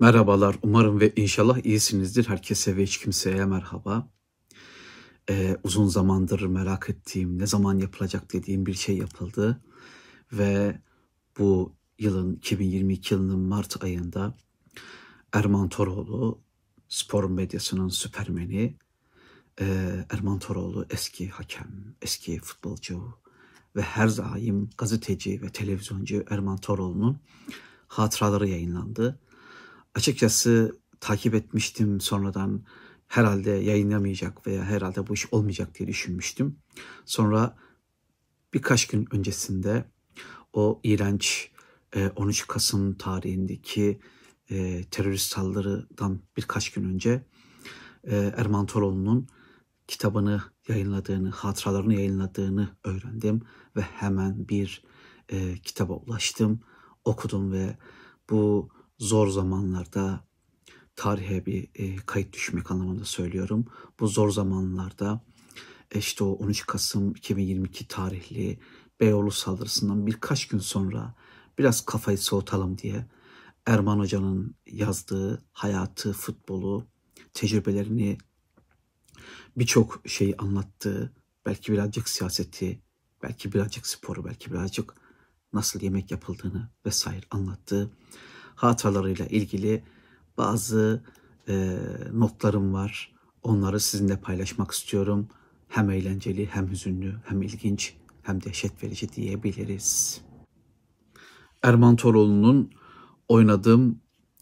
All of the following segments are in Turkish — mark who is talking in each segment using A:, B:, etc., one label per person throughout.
A: Merhabalar, umarım ve inşallah iyisinizdir. Herkese ve hiç kimseye merhaba. Ee, uzun zamandır merak ettiğim, ne zaman yapılacak dediğim bir şey yapıldı. Ve bu yılın, 2022 yılının Mart ayında Erman Toroğlu, spor medyasının süpermeni, e, Erman Toroğlu eski hakem, eski futbolcu ve her daim gazeteci ve televizyoncu Erman Toroğlu'nun hatıraları yayınlandı açıkçası takip etmiştim sonradan herhalde yayınlamayacak veya herhalde bu iş olmayacak diye düşünmüştüm. Sonra birkaç gün öncesinde o iğrenç 13 e, Kasım tarihindeki e, terörist saldırıdan birkaç gün önce e, Erman Toroğlu'nun kitabını yayınladığını, hatıralarını yayınladığını öğrendim ve hemen bir e, kitaba ulaştım, okudum ve bu zor zamanlarda tarihe bir e, kayıt düşmek anlamında söylüyorum. Bu zor zamanlarda e, işte o 13 Kasım 2022 tarihli Beyoğlu saldırısından birkaç gün sonra biraz kafayı soğutalım diye Erman Hoca'nın yazdığı hayatı, futbolu, tecrübelerini birçok şeyi anlattığı, belki birazcık siyaseti, belki birazcık sporu, belki birazcık nasıl yemek yapıldığını vesaire anlattığı hatıralarıyla ilgili bazı e, notlarım var. Onları sizinle paylaşmak istiyorum. Hem eğlenceli, hem hüzünlü, hem ilginç, hem dehşet verici diyebiliriz. Erman Toroğlu'nun oynadığım,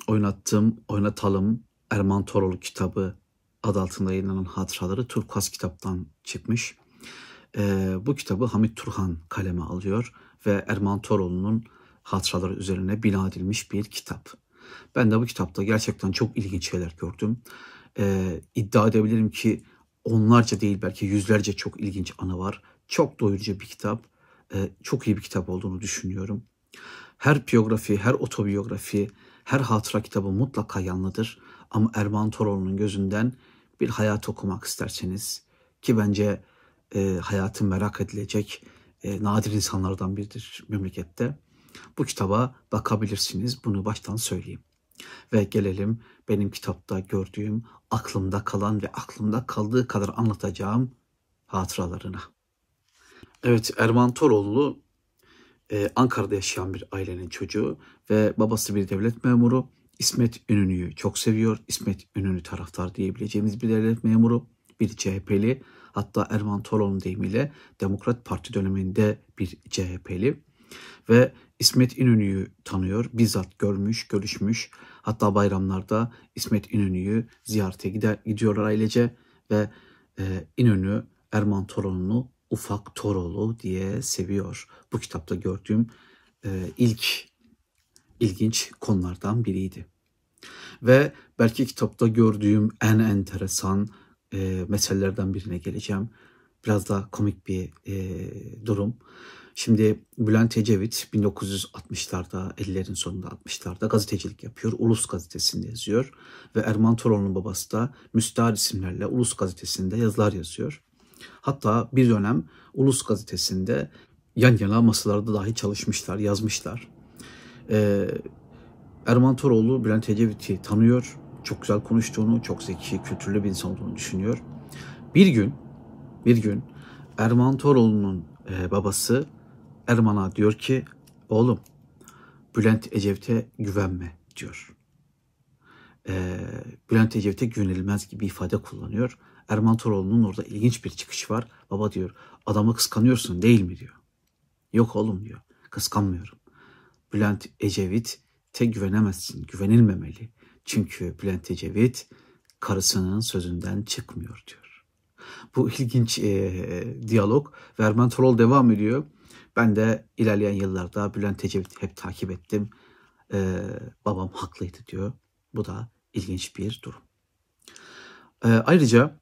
A: oynattığım, oynatalım Erman Toroğlu kitabı adı altında yayınlanan hatıraları Turkuaz kitaptan çıkmış. Ee, bu kitabı Hamit Turhan kaleme alıyor ve Erman Toroğlu'nun hatıraları üzerine bina edilmiş bir kitap. Ben de bu kitapta gerçekten çok ilginç şeyler gördüm. Ee, iddia edebilirim ki onlarca değil belki yüzlerce çok ilginç anı var. Çok doyurucu bir kitap. Ee, çok iyi bir kitap olduğunu düşünüyorum. Her biyografi, her otobiyografi, her hatıra kitabı mutlaka yanlıdır. Ama Erman Toroğlu'nun gözünden bir hayat okumak isterseniz ki bence e, hayatı merak edilecek e, nadir insanlardan biridir memlekette. Bu kitaba bakabilirsiniz. Bunu baştan söyleyeyim. Ve gelelim benim kitapta gördüğüm, aklımda kalan ve aklımda kaldığı kadar anlatacağım hatıralarına. Evet Erman Toroğlu e, Ankara'da yaşayan bir ailenin çocuğu ve babası bir devlet memuru. İsmet İnönü'yü çok seviyor. İsmet İnönü taraftar diyebileceğimiz bir devlet memuru. Bir CHP'li hatta Erman Toroğlu deyimiyle Demokrat Parti döneminde bir CHP'li ve İsmet İnönü'yü tanıyor, bizzat görmüş, görüşmüş. Hatta bayramlarda İsmet İnönü'yü ziyarete gider, gidiyorlar ailece ve e, İnönü Erman Toroğlu'nu ufak Toroğlu diye seviyor. Bu kitapta gördüğüm e, ilk ilginç konulardan biriydi. Ve belki kitapta gördüğüm en enteresan e, meselelerden birine geleceğim. Biraz da komik bir e, durum. Şimdi Bülent Ecevit 1960'larda, 50'lerin sonunda 60'larda gazetecilik yapıyor. Ulus gazetesinde yazıyor. Ve Erman Toroğlu'nun babası da müstahar isimlerle Ulus gazetesinde yazılar yazıyor. Hatta bir dönem Ulus gazetesinde yan yana masalarda dahi çalışmışlar, yazmışlar. Ee, Erman Toroğlu Bülent Ecevit'i tanıyor. Çok güzel konuştuğunu, çok zeki, kültürlü bir insan olduğunu düşünüyor. Bir gün, bir gün Erman Toroğlu'nun e, babası Erman'a diyor ki oğlum Bülent Ecevit'e güvenme diyor. Ee, Bülent Ecevit'e güvenilmez gibi ifade kullanıyor. Erman Toroğlu'nun orada ilginç bir çıkış var. Baba diyor adamı kıskanıyorsun değil mi diyor. Yok oğlum diyor kıskanmıyorum. Bülent Ecevit'e güvenemezsin, güvenilmemeli. Çünkü Bülent Ecevit karısının sözünden çıkmıyor diyor. Bu ilginç e, diyalog ve Erman Toroğlu devam ediyor. Ben de ilerleyen yıllarda Bülent Ecevit'i hep takip ettim. Ee, babam haklıydı diyor. Bu da ilginç bir durum. Ee, ayrıca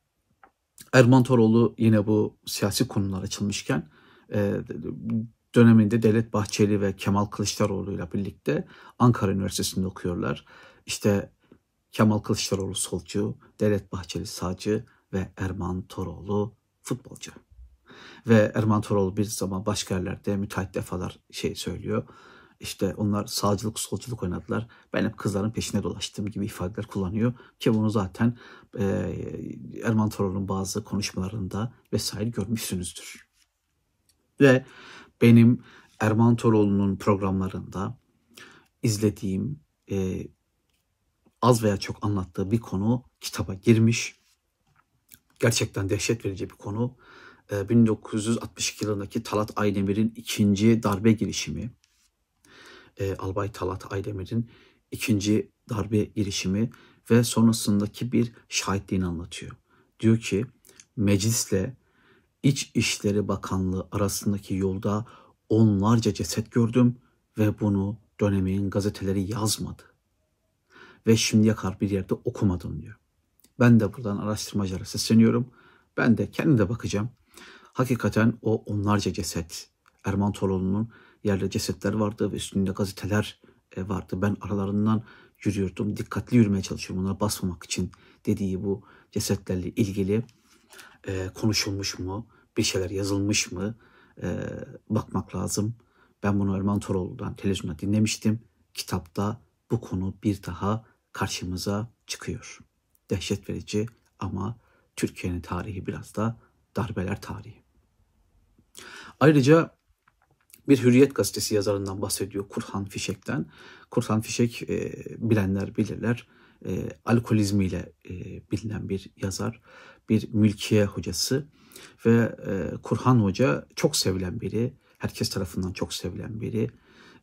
A: Erman Toroğlu yine bu siyasi konular açılmışken e, döneminde Devlet Bahçeli ve Kemal Kılıçdaroğlu ile birlikte Ankara Üniversitesi'nde okuyorlar. İşte Kemal Kılıçdaroğlu solcu, Devlet Bahçeli sağcı ve Erman Toroğlu futbolcu. Ve Erman Toroğlu bir zaman başka yerlerde müteahhit defalar şey söylüyor. İşte onlar sağcılık solculuk oynadılar. Ben hep kızların peşine dolaştım gibi ifadeler kullanıyor. Ki bunu zaten e, Erman Toroğlu'nun bazı konuşmalarında vesaire görmüşsünüzdür. Ve benim Erman Toroğlu'nun programlarında izlediğim e, az veya çok anlattığı bir konu kitaba girmiş. Gerçekten dehşet verici bir konu. E, 1962 yılındaki Talat Aydemir'in ikinci darbe girişimi. E, Albay Talat Aydemir'in ikinci darbe girişimi ve sonrasındaki bir şahitliğini anlatıyor. Diyor ki meclisle İç İşleri Bakanlığı arasındaki yolda onlarca ceset gördüm ve bunu dönemin gazeteleri yazmadı. Ve şimdiye kadar bir yerde okumadım diyor. Ben de buradan araştırmacılara sesleniyorum. Ben de kendim de bakacağım. Hakikaten o onlarca ceset, Erman Toroğlu'nun yerde cesetler vardı ve üstünde gazeteler e, vardı. Ben aralarından yürüyordum. Dikkatli yürümeye çalışıyorum onlara basmamak için dediği bu cesetlerle ilgili e, konuşulmuş mu, bir şeyler yazılmış mı e, bakmak lazım. Ben bunu Erman Toroğlu'dan televizyonda dinlemiştim. Kitapta bu konu bir daha karşımıza çıkıyor. Dehşet verici ama Türkiye'nin tarihi biraz da darbeler tarihi. Ayrıca bir Hürriyet gazetesi yazarından bahsediyor Kurhan Fişek'ten. Kurhan Fişek e, bilenler bilirler. E, alkolizmiyle e, bilinen bir yazar, bir mülkiye hocası ve e, Kurhan Hoca çok sevilen biri, herkes tarafından çok sevilen biri,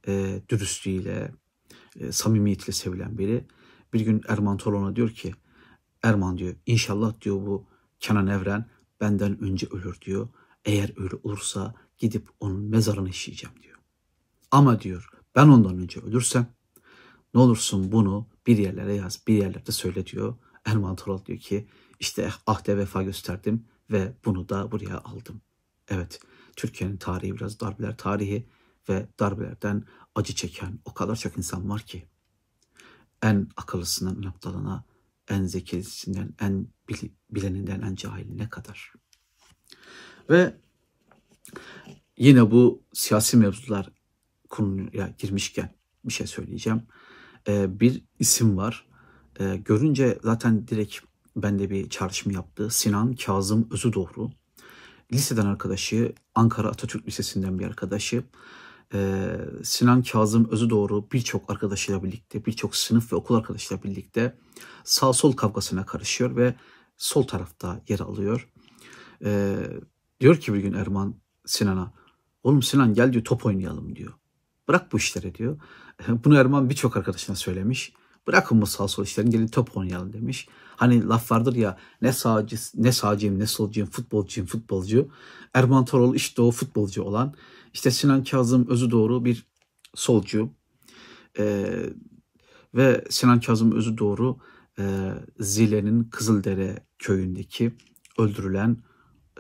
A: e, dürüstlüğüyle, e, samimiyetiyle sevilen biri. Bir gün Erman Tolon'a diyor ki, Erman diyor, inşallah diyor bu Kenan Evren benden önce ölür diyor. Eğer öyle olursa gidip onun mezarını işleyeceğim diyor. Ama diyor ben ondan önce ölürsem ne olursun bunu bir yerlere yaz, bir yerlerde söyle diyor. Erman Torol diyor ki işte ahde vefa gösterdim ve bunu da buraya aldım. Evet Türkiye'nin tarihi biraz darbeler tarihi ve darbelerden acı çeken o kadar çok insan var ki en akıllısından en aptalına, en zekisinden, en bileninden, en cahiline kadar. Ve yine bu siyasi mevzular konuya girmişken bir şey söyleyeceğim. Ee, bir isim var. Ee, görünce zaten direkt bende bir çağrışım yaptı. Sinan Kazım Özüdoğru. Liseden arkadaşı, Ankara Atatürk Lisesi'nden bir arkadaşı. Ee, Sinan Kazım Özüdoğru birçok arkadaşıyla birlikte, birçok sınıf ve okul arkadaşıyla birlikte sağ sol kavgasına karışıyor ve sol tarafta yer alıyor. Ee, diyor ki bir gün Erman Sinan'a, oğlum Sinan gel diyor top oynayalım diyor. Bırak bu işleri diyor. Bunu Erman birçok arkadaşına söylemiş. Bırakın bu sağ sol işlerini gelin top oynayalım demiş. Hani laf vardır ya ne sağcı, ne sağcıyım ne solcuyum futbolcuyum futbolcu. Erman Toroğlu işte o futbolcu olan. İşte Sinan Kazım özü doğru bir solcu. Ee, ve Sinan Kazım özü doğru e, Zile'nin Kızıldere köyündeki öldürülen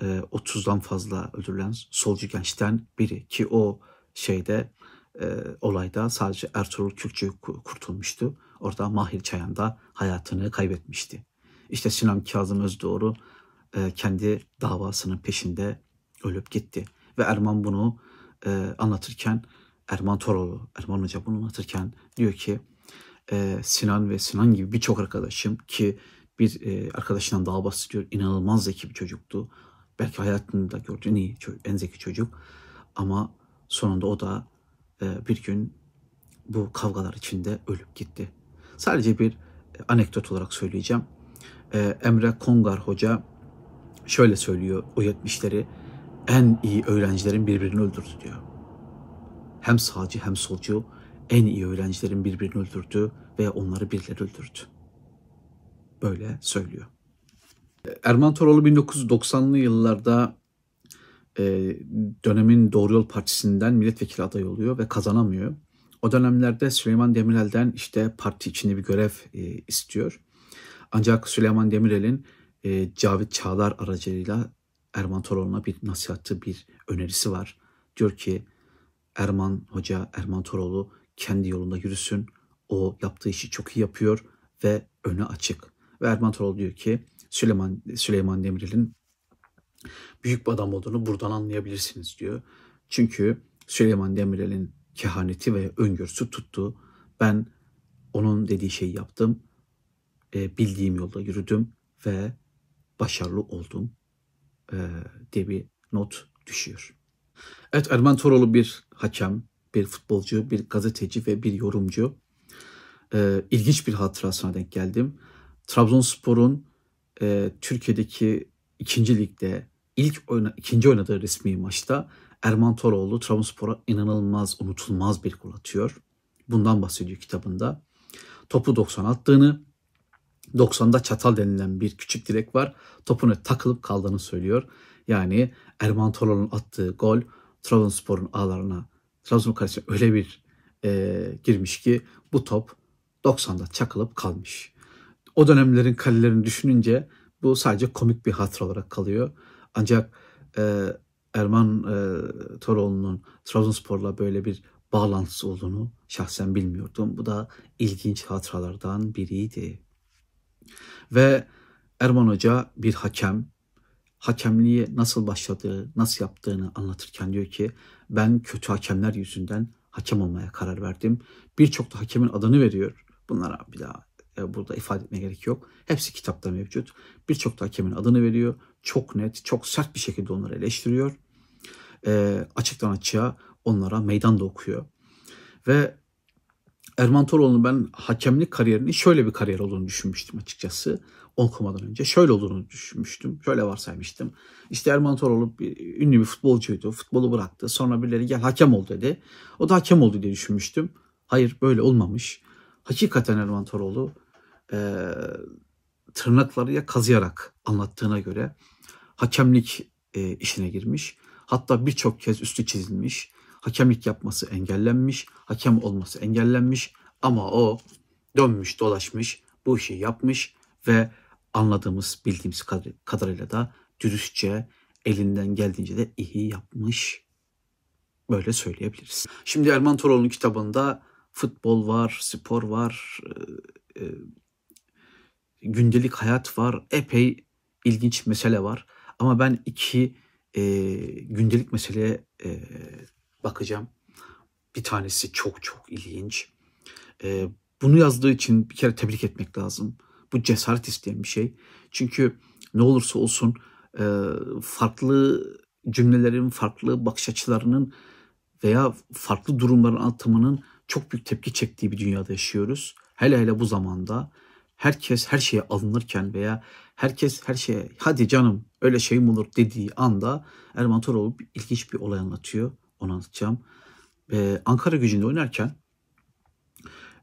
A: 30'dan fazla öldürülen solcu gençten biri ki o şeyde e, olayda sadece Ertuğrul Kürkçü kurtulmuştu. Orada Mahir Çayan da hayatını kaybetmişti. İşte Sinan Kazım Özdoğru e, kendi davasının peşinde ölüp gitti. Ve Erman bunu e, anlatırken Erman Toroğlu, Erman Hoca bunu anlatırken diyor ki e, Sinan ve Sinan gibi birçok arkadaşım ki bir e, arkadaşından daha bahsediyor. inanılmaz zeki bir çocuktu. Belki hayatında gördüğü en iyi, en zeki çocuk. Ama sonunda o da e, bir gün bu kavgalar içinde ölüp gitti. Sadece bir e, anekdot olarak söyleyeceğim. E, Emre Kongar Hoca şöyle söylüyor o 70'leri en iyi öğrencilerin birbirini öldürdü diyor. Hem sağcı hem solcu en iyi öğrencilerin birbirini öldürdü ve onları birileri öldürdü. Böyle söylüyor. Erman Toroğlu 1990'lı yıllarda e, dönemin Doğru Yol Partisi'nden milletvekili adayı oluyor ve kazanamıyor. O dönemlerde Süleyman Demirel'den işte parti içinde bir görev e, istiyor. Ancak Süleyman Demirel'in e, Cavit Çağlar aracılığıyla Erman Toroğlu'na bir nasihatı, bir önerisi var. Diyor ki Erman Hoca, Erman Toroğlu kendi yolunda yürüsün. O yaptığı işi çok iyi yapıyor ve öne açık. Ve Erman Toroğlu diyor ki Süleyman, Süleyman Demirel'in büyük bir adam olduğunu buradan anlayabilirsiniz diyor. Çünkü Süleyman Demirel'in kehaneti ve öngörüsü tuttu. Ben onun dediği şeyi yaptım. E, bildiğim yolda yürüdüm ve başarılı oldum e, diye bir not düşüyor. Evet Erman Toroğlu bir hakem, bir futbolcu, bir gazeteci ve bir yorumcu. E, ilginç bir hatırasına denk geldim. Trabzonspor'un e, Türkiye'deki ikinci ligde ilk oyna, ikinci oynadığı resmi maçta Erman Toroğlu Trabzonspor'a inanılmaz, unutulmaz bir gol atıyor. Bundan bahsediyor kitabında. Topu 90 attığını, 90'da çatal denilen bir küçük direk var. Topun takılıp kaldığını söylüyor. Yani Erman Toroğlu'nun attığı gol Trabzonspor'un ağlarına, Trabzon kalesine öyle bir e, girmiş ki bu top 90'da çakılıp kalmış. O dönemlerin kalelerini düşününce bu sadece komik bir hatıra olarak kalıyor. Ancak e, Erman e, Toroğlu'nun Trabzonspor'la böyle bir bağlantısı olduğunu şahsen bilmiyordum. Bu da ilginç hatıralardan biriydi. Ve Erman Hoca bir hakem, hakemliği nasıl başladığı, nasıl yaptığını anlatırken diyor ki ben kötü hakemler yüzünden hakem olmaya karar verdim. Birçok da hakemin adını veriyor. Bunlara bir daha burada ifade etmeye gerek yok. Hepsi kitapta mevcut. Birçok da hakemin adını veriyor. Çok net, çok sert bir şekilde onları eleştiriyor. E, açıktan açığa onlara meydan da okuyor. Ve Erman Toroğlu'nun ben hakemlik kariyerini şöyle bir kariyer olduğunu düşünmüştüm açıkçası. Okumadan önce şöyle olduğunu düşünmüştüm. Şöyle varsaymıştım. İşte Erman Toroğlu bir, ünlü bir futbolcuydu. Futbolu bıraktı. Sonra birileri gel hakem ol dedi. O da hakem oldu diye düşünmüştüm. Hayır böyle olmamış. Hakikaten Erman Toroğlu e, tırnaklarıya kazıyarak anlattığına göre hakemlik e, işine girmiş. Hatta birçok kez üstü çizilmiş. Hakemlik yapması engellenmiş. Hakem olması engellenmiş. Ama o dönmüş dolaşmış bu işi yapmış ve anladığımız bildiğimiz kadarıyla da dürüstçe elinden geldiğince de iyi yapmış. Böyle söyleyebiliriz. Şimdi Erman Toroğlu'nun kitabında futbol var, spor var, e, e, gündelik hayat var, epey ilginç mesele var. Ama ben iki e, gündelik meseleye e, bakacağım. Bir tanesi çok çok ilginç. E, bunu yazdığı için bir kere tebrik etmek lazım. Bu cesaret isteyen bir şey. Çünkü ne olursa olsun e, farklı cümlelerin, farklı bakış açılarının veya farklı durumların anlatımının çok büyük tepki çektiği bir dünyada yaşıyoruz. Hele hele bu zamanda herkes her şeye alınırken veya herkes her şeye hadi canım öyle şey mi olur dediği anda Erman Toroğlu ilginç bir olay anlatıyor. Onu anlatacağım. Ee, Ankara gücünde oynarken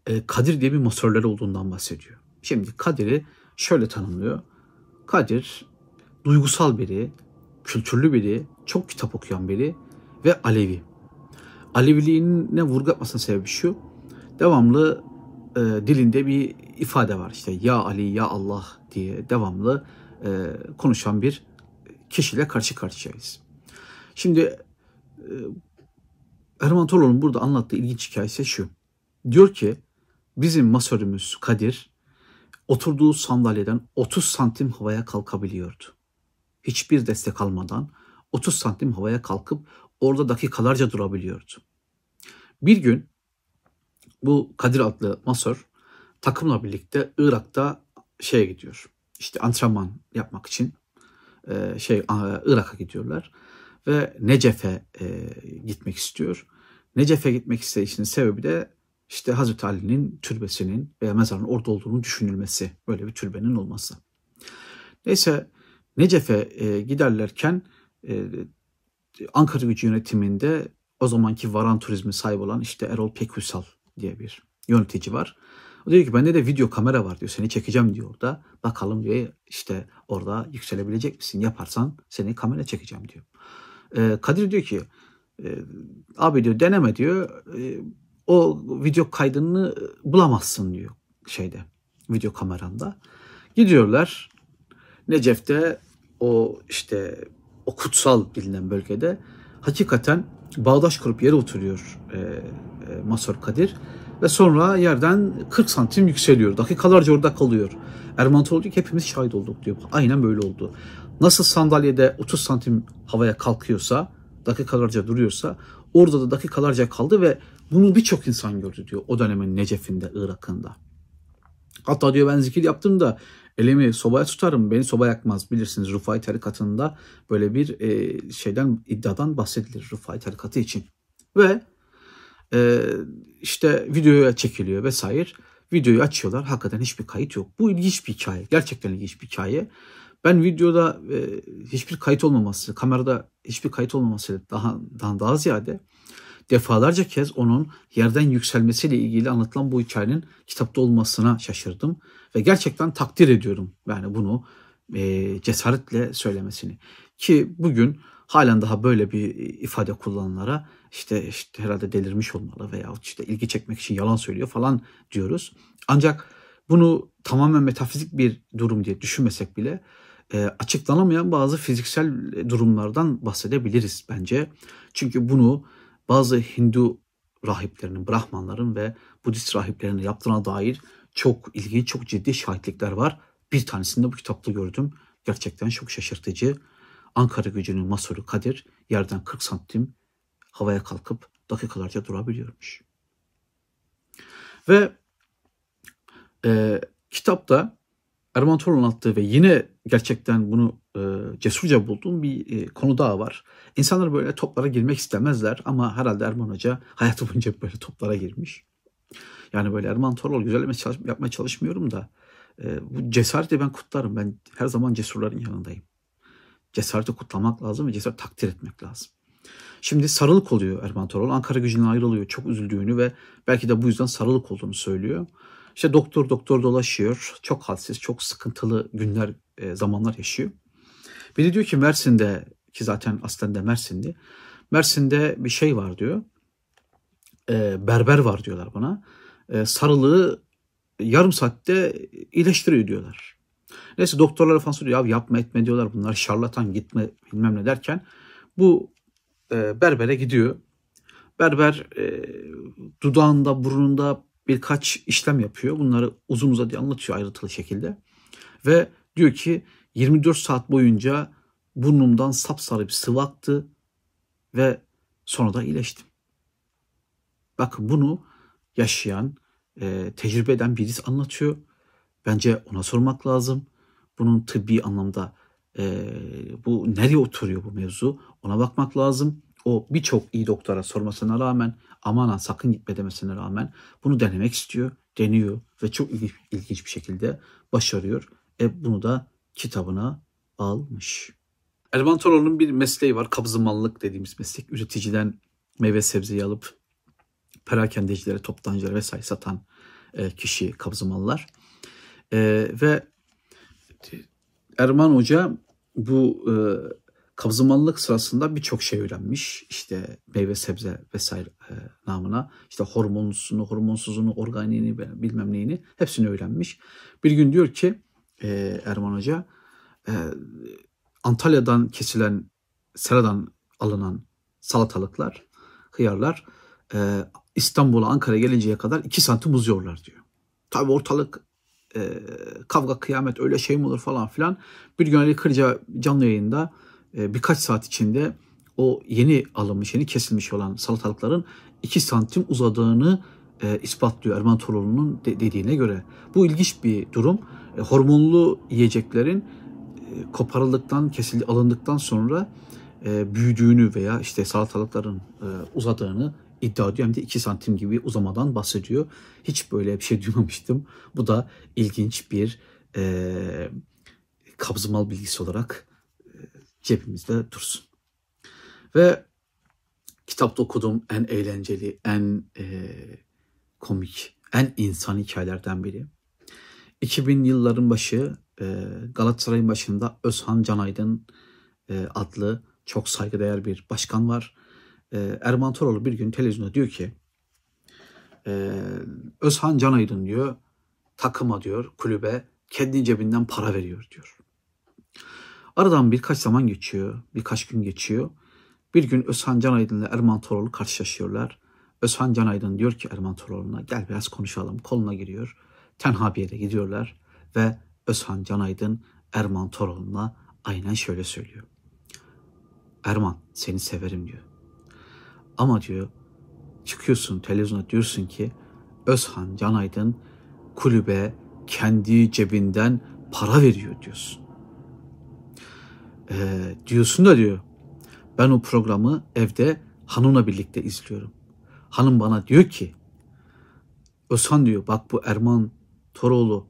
A: e, Kadir diye bir masörleri olduğundan bahsediyor. Şimdi Kadir'i şöyle tanımlıyor. Kadir duygusal biri, kültürlü biri, çok kitap okuyan biri ve Alevi. Aleviliğine vurgu atmasının sebebi şu. Devamlı e, dilinde bir ifade var. İşte ya Ali ya Allah diye devamlı e, konuşan bir kişiyle karşı karşıyayız. Şimdi e, Erman Toroğlu'nun burada anlattığı ilginç hikayesi şu. Diyor ki bizim masörümüz Kadir oturduğu sandalyeden 30 santim havaya kalkabiliyordu. Hiçbir destek almadan 30 santim havaya kalkıp orada dakikalarca durabiliyordu. Bir gün bu Kadir adlı masör takımla birlikte Irak'ta şeye gidiyor. İşte antrenman yapmak için e, şey Irak'a gidiyorlar ve Necef'e e, gitmek istiyor. Necef'e gitmek isteyişinin sebebi de işte Hazreti Ali'nin türbesinin veya mezarının orada olduğunu düşünülmesi. Böyle bir türbenin olması. Neyse Necef'e e, giderlerken e, Ankara Gücü yönetiminde o zamanki varan turizmi sahibi olan işte Erol Peküsal diye bir yönetici var. O diyor ki bende de video kamera var diyor. Seni çekeceğim diyor orada. Bakalım diyor işte orada yükselebilecek misin? Yaparsan seni kamera çekeceğim diyor. Ee, Kadir diyor ki e, abi diyor deneme diyor. E, o video kaydını bulamazsın diyor şeyde video kameranda. Gidiyorlar. Necef'te o işte o kutsal bilinen bölgede hakikaten bağdaş kurup yere oturuyor e, e, Masör Kadir ve sonra yerden 40 santim yükseliyor. Dakikalarca orada kalıyor. Erman Toroğlu diyor ki hepimiz şahit olduk diyor. Aynen böyle oldu. Nasıl sandalyede 30 santim havaya kalkıyorsa, dakikalarca duruyorsa orada da dakikalarca kaldı ve Bunu birçok insan gördü diyor o dönemin Necef'inde, Irak'ında. Hatta diyor ben zikir yaptım da elimi sobaya tutarım beni soba yakmaz bilirsiniz Rufai tarikatında böyle bir e, şeyden iddiadan bahsedilir Rufai tarikatı için. Ve e, işte videoya çekiliyor vesaire. Videoyu açıyorlar. Hakikaten hiçbir kayıt yok. Bu ilginç bir hikaye. Gerçekten ilginç bir hikaye. Ben videoda e, hiçbir kayıt olmaması, kamerada hiçbir kayıt olmaması daha daha, daha ziyade defalarca kez onun yerden yükselmesiyle ilgili anlatılan bu hikayenin kitapta olmasına şaşırdım ve gerçekten takdir ediyorum yani bunu e, cesaretle söylemesini ki bugün halen daha böyle bir ifade kullananlara işte, işte herhalde delirmiş olmalı veya işte ilgi çekmek için yalan söylüyor falan diyoruz. Ancak bunu tamamen metafizik bir durum diye düşünmesek bile e, açıklanamayan bazı fiziksel durumlardan bahsedebiliriz bence. Çünkü bunu bazı Hindu rahiplerinin, Brahmanların ve Budist rahiplerinin yaptığına dair çok ilginç, çok ciddi şahitlikler var. Bir tanesini de bu kitapta gördüm. Gerçekten çok şaşırtıcı. Ankara gücünün masörü Kadir yerden 40 santim havaya kalkıp dakikalarca durabiliyormuş. Ve e, kitapta Erman Torun attığı ve yine gerçekten bunu e, cesurca bulduğum bir e, konu daha var. İnsanlar böyle toplara girmek istemezler ama herhalde Erman Hoca hayatı boyunca böyle toplara girmiş. Yani böyle Erman Torol güzel çalış, yapmaya çalışmıyorum da e, bu cesareti ben kutlarım. Ben her zaman cesurların yanındayım. Cesareti kutlamak lazım ve cesaret takdir etmek lazım. Şimdi sarılık oluyor Erman Torol. Ankara gücünden ayrılıyor. Çok üzüldüğünü ve belki de bu yüzden sarılık olduğunu söylüyor. İşte doktor doktor dolaşıyor. Çok halsiz, çok sıkıntılı günler, e, zamanlar yaşıyor. Biri diyor ki Mersin'de ki zaten aslında Mersin'di. Mersin'de bir şey var diyor. E, berber var diyorlar bana. E, sarılığı yarım saatte iyileştiriyor diyorlar. Neyse doktorlara falan soruyor ya yapma etme diyorlar bunlar şarlatan gitme bilmem ne derken bu e, berbere gidiyor. Berber e, dudağında burnunda birkaç işlem yapıyor. Bunları uzun uzadıya anlatıyor ayrıntılı şekilde. Ve diyor ki 24 saat boyunca burnumdan sapsarı bir sıvı aktı ve sonra da iyileştim. Bakın bunu yaşayan, e, tecrübe eden birisi anlatıyor. Bence ona sormak lazım. Bunun tıbbi anlamda e, bu nereye oturuyor bu mevzu ona bakmak lazım. O birçok iyi doktora sormasına rağmen aman sakın gitme demesine rağmen bunu denemek istiyor, deniyor ve çok ilginç, ilginç bir şekilde başarıyor. E bunu da kitabına almış. Erman Toroğlu'nun bir mesleği var. Kabzımallık dediğimiz meslek. Üreticiden meyve sebzeyi alıp perakendecilere, toptancılara vesaire satan e, kişi kabzımallar. E, ve Erman Hoca bu e, kabzımallık sırasında birçok şey öğrenmiş. İşte meyve sebze vesaire e, namına. İşte hormonsunu, hormonsuzunu, organiğini bilmem neyini hepsini öğrenmiş. Bir gün diyor ki e, Erman Hoca e, Antalya'dan kesilen seradan alınan salatalıklar, hıyarlar e, İstanbul'a, Ankara'ya gelinceye kadar 2 santim uzuyorlar diyor. Tabi ortalık e, kavga kıyamet öyle şey mi olur falan filan. Bir gün Ali Kırca canlı yayında e, birkaç saat içinde o yeni alınmış, yeni kesilmiş olan salatalıkların 2 santim uzadığını e, ispatlıyor Erman Toroğlu'nun de, dediğine göre. Bu ilginç bir durum. E, hormonlu yiyeceklerin e, koparıldıktan, kesildi, alındıktan sonra e, büyüdüğünü veya işte salatalıkların e, uzadığını iddia ediyor. Hem de 2 santim gibi uzamadan bahsediyor. Hiç böyle bir şey duymamıştım. Bu da ilginç bir e, kabzımal bilgisi olarak e, cebimizde dursun. Ve kitapta okuduğum en eğlenceli, en e, komik, en insan hikayelerden biri. 2000 yılların başı e, Galatasaray'ın başında Özhan Canaydın e, adlı çok saygıdeğer bir başkan var. E, Erman Toroğlu bir gün televizyonda diyor ki e, Özhan Canaydın diyor takıma diyor kulübe kendi cebinden para veriyor diyor. Aradan birkaç zaman geçiyor, birkaç gün geçiyor. Bir gün Özhan Canaydın ile Erman Toroğlu karşılaşıyorlar. Özhan Canaydın diyor ki Erman Toroğlu'na gel biraz konuşalım. Koluna giriyor. Tenha bir yere gidiyorlar ve Özhan Canaydın Erman Toroğlu'na aynen şöyle söylüyor. Erman seni severim diyor. Ama diyor çıkıyorsun televizyona diyorsun ki Özhan Canaydın kulübe kendi cebinden para veriyor diyorsun. Ee, diyorsun da diyor ben o programı evde hanımla birlikte izliyorum. Hanım bana diyor ki Özhan diyor bak bu Erman Toroğlu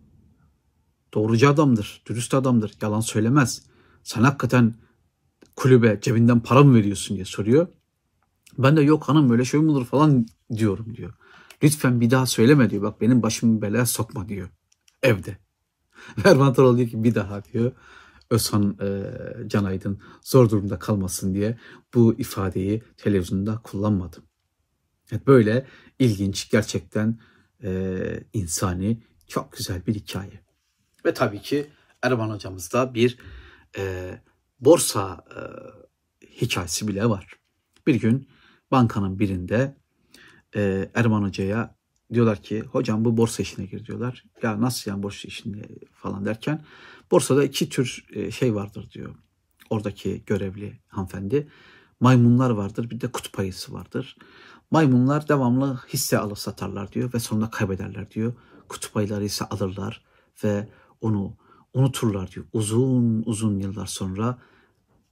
A: doğrucu adamdır, dürüst adamdır, yalan söylemez. Sen hakikaten kulübe cebinden para mı veriyorsun diye soruyor. Ben de yok hanım böyle şey mi olur falan diyorum diyor. Lütfen bir daha söyleme diyor. Bak benim başımı belaya sokma diyor. Evde. Erman Toroğlu diyor ki bir daha diyor. Özhan e, Can zor durumda kalmasın diye bu ifadeyi televizyonda kullanmadım. Evet, böyle ilginç gerçekten e, insani çok güzel bir hikaye. Ve tabii ki Erman hocamızda bir e, borsa e, hikayesi bile var. Bir gün bankanın birinde e, Erman Hoca'ya diyorlar ki hocam bu borsa işine gir diyorlar. Ya nasıl yani borsa işine falan derken borsada iki tür e, şey vardır diyor. Oradaki görevli hanımefendi. Maymunlar vardır bir de kutup ayısı vardır. Maymunlar devamlı hisse alıp satarlar diyor ve sonunda kaybederler diyor. Kutup ayıları ise alırlar ve onu unuturlar diyor. Uzun uzun yıllar sonra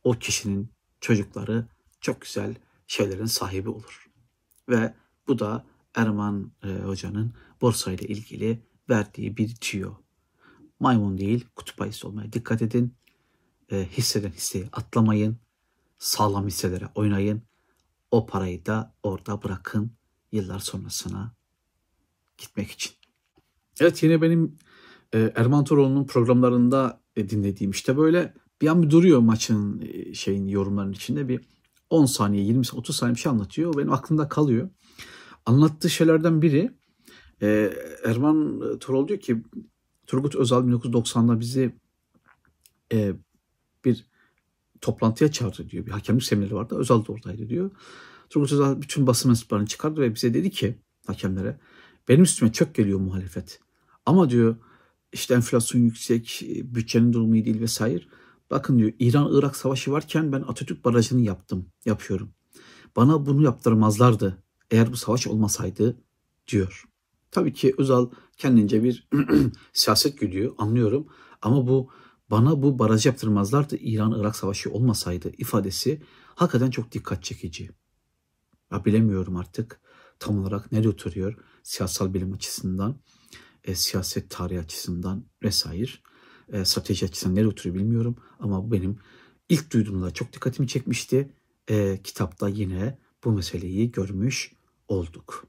A: o kişinin çocukları çok güzel şeylerin sahibi olur. Ve bu da Erman e, Hoca'nın borsa ile ilgili verdiği bir tüyo. Maymun değil kutup ayısı olmaya dikkat edin. E, hisseden hisseyi atlamayın. Sağlam hisselere oynayın. O parayı da orada bırakın yıllar sonrasına gitmek için. Evet yine benim e, Erman Toroğlu'nun programlarında e, dinlediğim işte böyle bir an bir duruyor maçın e, şeyin yorumlarının içinde bir 10 saniye 20 30 saniye bir şey anlatıyor. Benim aklımda kalıyor. Anlattığı şeylerden biri e, Erman Toroğlu diyor ki Turgut Özal 1990'da bizi e, bir toplantıya çağırdı diyor. Bir hakemlik semineri vardı. Özal da oradaydı diyor. Turgut Özal bütün basın mensuplarını çıkardı ve bize dedi ki hakemlere benim üstüme çok geliyor muhalefet. Ama diyor işte enflasyon yüksek, bütçenin durumu iyi değil vesaire. Bakın diyor İran-Irak savaşı varken ben Atatürk Barajı'nı yaptım, yapıyorum. Bana bunu yaptırmazlardı eğer bu savaş olmasaydı diyor. Tabii ki Özal kendince bir siyaset güdüyor anlıyorum ama bu bana bu baraj yaptırmazlardı İran-Irak savaşı olmasaydı ifadesi hakikaten çok dikkat çekici. Ya bilemiyorum artık tam olarak nerede oturuyor siyasal bilim açısından, e, siyaset tarihi açısından vesaire e, strateji açısından nereye oturuyor bilmiyorum. Ama bu benim ilk duyduğumda çok dikkatimi çekmişti. E, kitapta yine bu meseleyi görmüş olduk.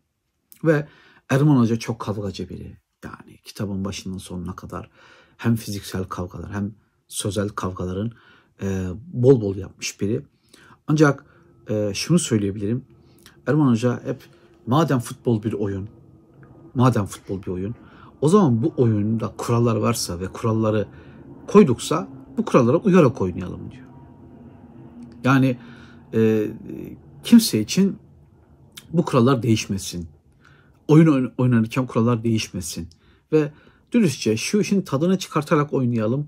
A: Ve Erman Hoca çok kavgacı biri. Yani kitabın başından sonuna kadar hem fiziksel kavgalar hem sözel kavgaların e, bol bol yapmış biri. Ancak e, şunu söyleyebilirim. Erman Hoca hep madem futbol bir oyun, madem futbol bir oyun, o zaman bu oyunda kurallar varsa ve kuralları koyduksa bu kurallara uyarak oynayalım diyor. Yani e, kimse için bu kurallar değişmesin. Oyun oynanırken kurallar değişmesin. Ve dürüstçe şu işin tadını çıkartarak oynayalım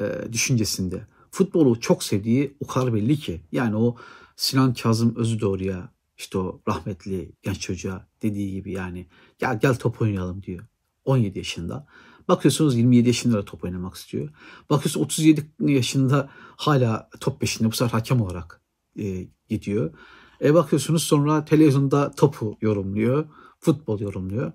A: e, düşüncesinde. Futbolu çok sevdiği o kadar belli ki. Yani o Sinan Kazım Özüdoğru'ya işte o rahmetli genç çocuğa dediği gibi yani gel gel top oynayalım diyor. 17 yaşında. Bakıyorsunuz 27 yaşında da top oynamak istiyor. Bakıyorsunuz 37 yaşında hala top peşinde bu sefer hakem olarak e, gidiyor. E bakıyorsunuz sonra televizyonda topu yorumluyor, futbol yorumluyor.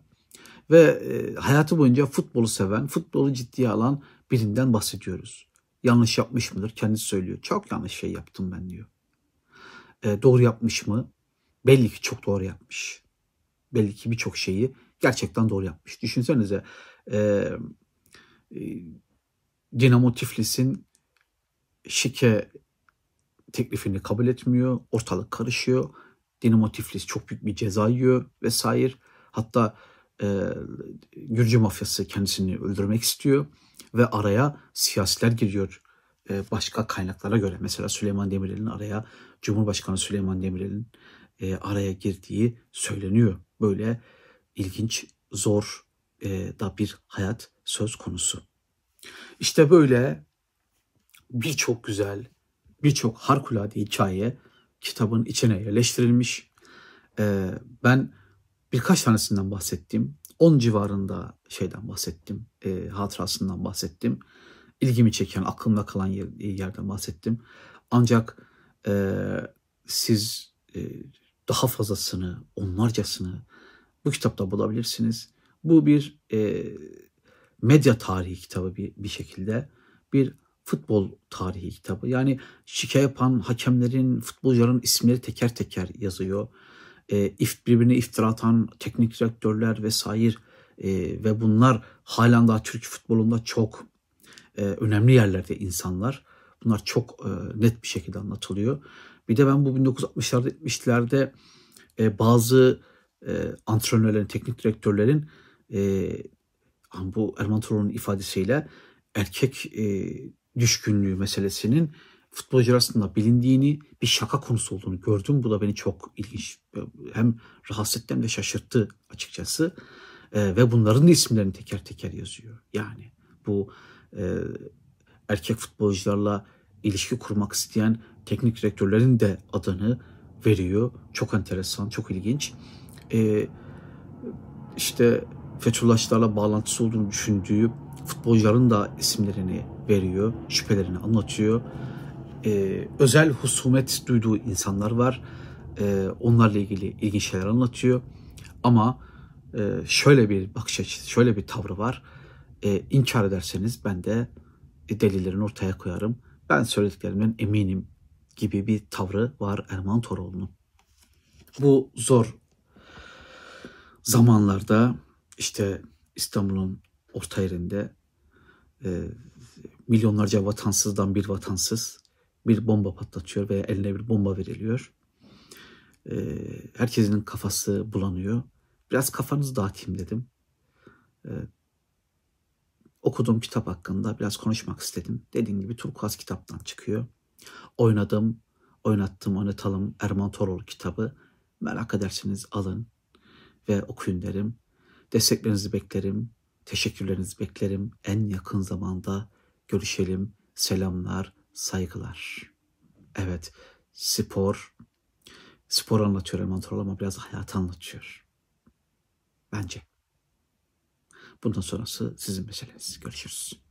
A: Ve e, hayatı boyunca futbolu seven, futbolu ciddiye alan birinden bahsediyoruz. Yanlış yapmış mıdır? Kendisi söylüyor. Çok yanlış şey yaptım ben diyor. E, doğru yapmış mı? Belli ki çok doğru yapmış. Belli ki birçok şeyi gerçekten doğru yapmış. Düşünsenize e, Dinamo Tiflis'in şike teklifini kabul etmiyor. Ortalık karışıyor. Dinamo Tiflis çok büyük bir ceza yiyor vesaire. Hatta e, Gürcü mafyası kendisini öldürmek istiyor ve araya siyasiler giriyor e, başka kaynaklara göre. Mesela Süleyman Demirel'in araya Cumhurbaşkanı Süleyman Demirel'in e, araya girdiği söyleniyor. Böyle ilginç, zor e, da bir hayat söz konusu. İşte böyle birçok güzel, birçok harikulade hikaye kitabın içine yerleştirilmiş. e, ben birkaç tanesinden bahsettim. 10 civarında şeyden bahsettim. E, hatırasından bahsettim. İlgimi çeken, aklımda kalan yer, yerden bahsettim. Ancak e, siz e, daha fazlasını, onlarcasını bu kitapta bulabilirsiniz. Bu bir e, medya tarihi kitabı bir, bir şekilde. Bir futbol tarihi kitabı. Yani şike yapan hakemlerin, futbolcuların isimleri teker teker yazıyor. E, if, birbirine iftira atan teknik direktörler vesaire e, ve bunlar halen daha Türk futbolunda çok e, önemli yerlerde insanlar. Bunlar çok e, net bir şekilde anlatılıyor. Bir de ben bu 1960'larda 70'lerde e, bazı e, antrenörlerin, teknik direktörlerin e, bu Erman Toroğlu'nun ifadesiyle erkek e, düşkünlüğü meselesinin futbolcu arasında bilindiğini, bir şaka konusu olduğunu gördüm. Bu da beni çok ilginç, hem rahatsız etti hem de şaşırttı açıkçası. E, ve bunların da isimlerini teker teker yazıyor. Yani bu e, erkek futbolcularla ilişki kurmak isteyen teknik direktörlerin de adını veriyor. Çok enteresan, çok ilginç. E, işte Fethullahçılarla bağlantısı olduğunu düşündüğü futbolcuların da isimlerini veriyor, şüphelerini anlatıyor. Ee, özel husumet duyduğu insanlar var. Ee, onlarla ilgili ilginç şeyler anlatıyor. Ama e, şöyle bir bakış açısı, şöyle bir tavrı var. E, inkar ederseniz ben de delillerini ortaya koyarım. Ben söylediklerimden eminim gibi bir tavrı var Erman Toroğlu'nun. Bu zor zamanlarda işte İstanbul'un orta yerinde e, milyonlarca vatansızdan bir vatansız bir bomba patlatıyor veya eline bir bomba veriliyor. E, herkesin kafası bulanıyor. Biraz kafanızı dağıtayım dedim. E, okuduğum kitap hakkında biraz konuşmak istedim. Dediğim gibi Turkuaz kitaptan çıkıyor. Oynadım, oynattım, oynatalım Erman Toroğlu kitabı. Merak edersiniz alın ve okuyun derim. Desteklerinizi beklerim. Teşekkürlerinizi beklerim. En yakın zamanda görüşelim. Selamlar, saygılar. Evet, spor. Spor anlatıyor Erman ama biraz hayat anlatıyor. Bence. Bundan sonrası sizin meseleniz. Görüşürüz.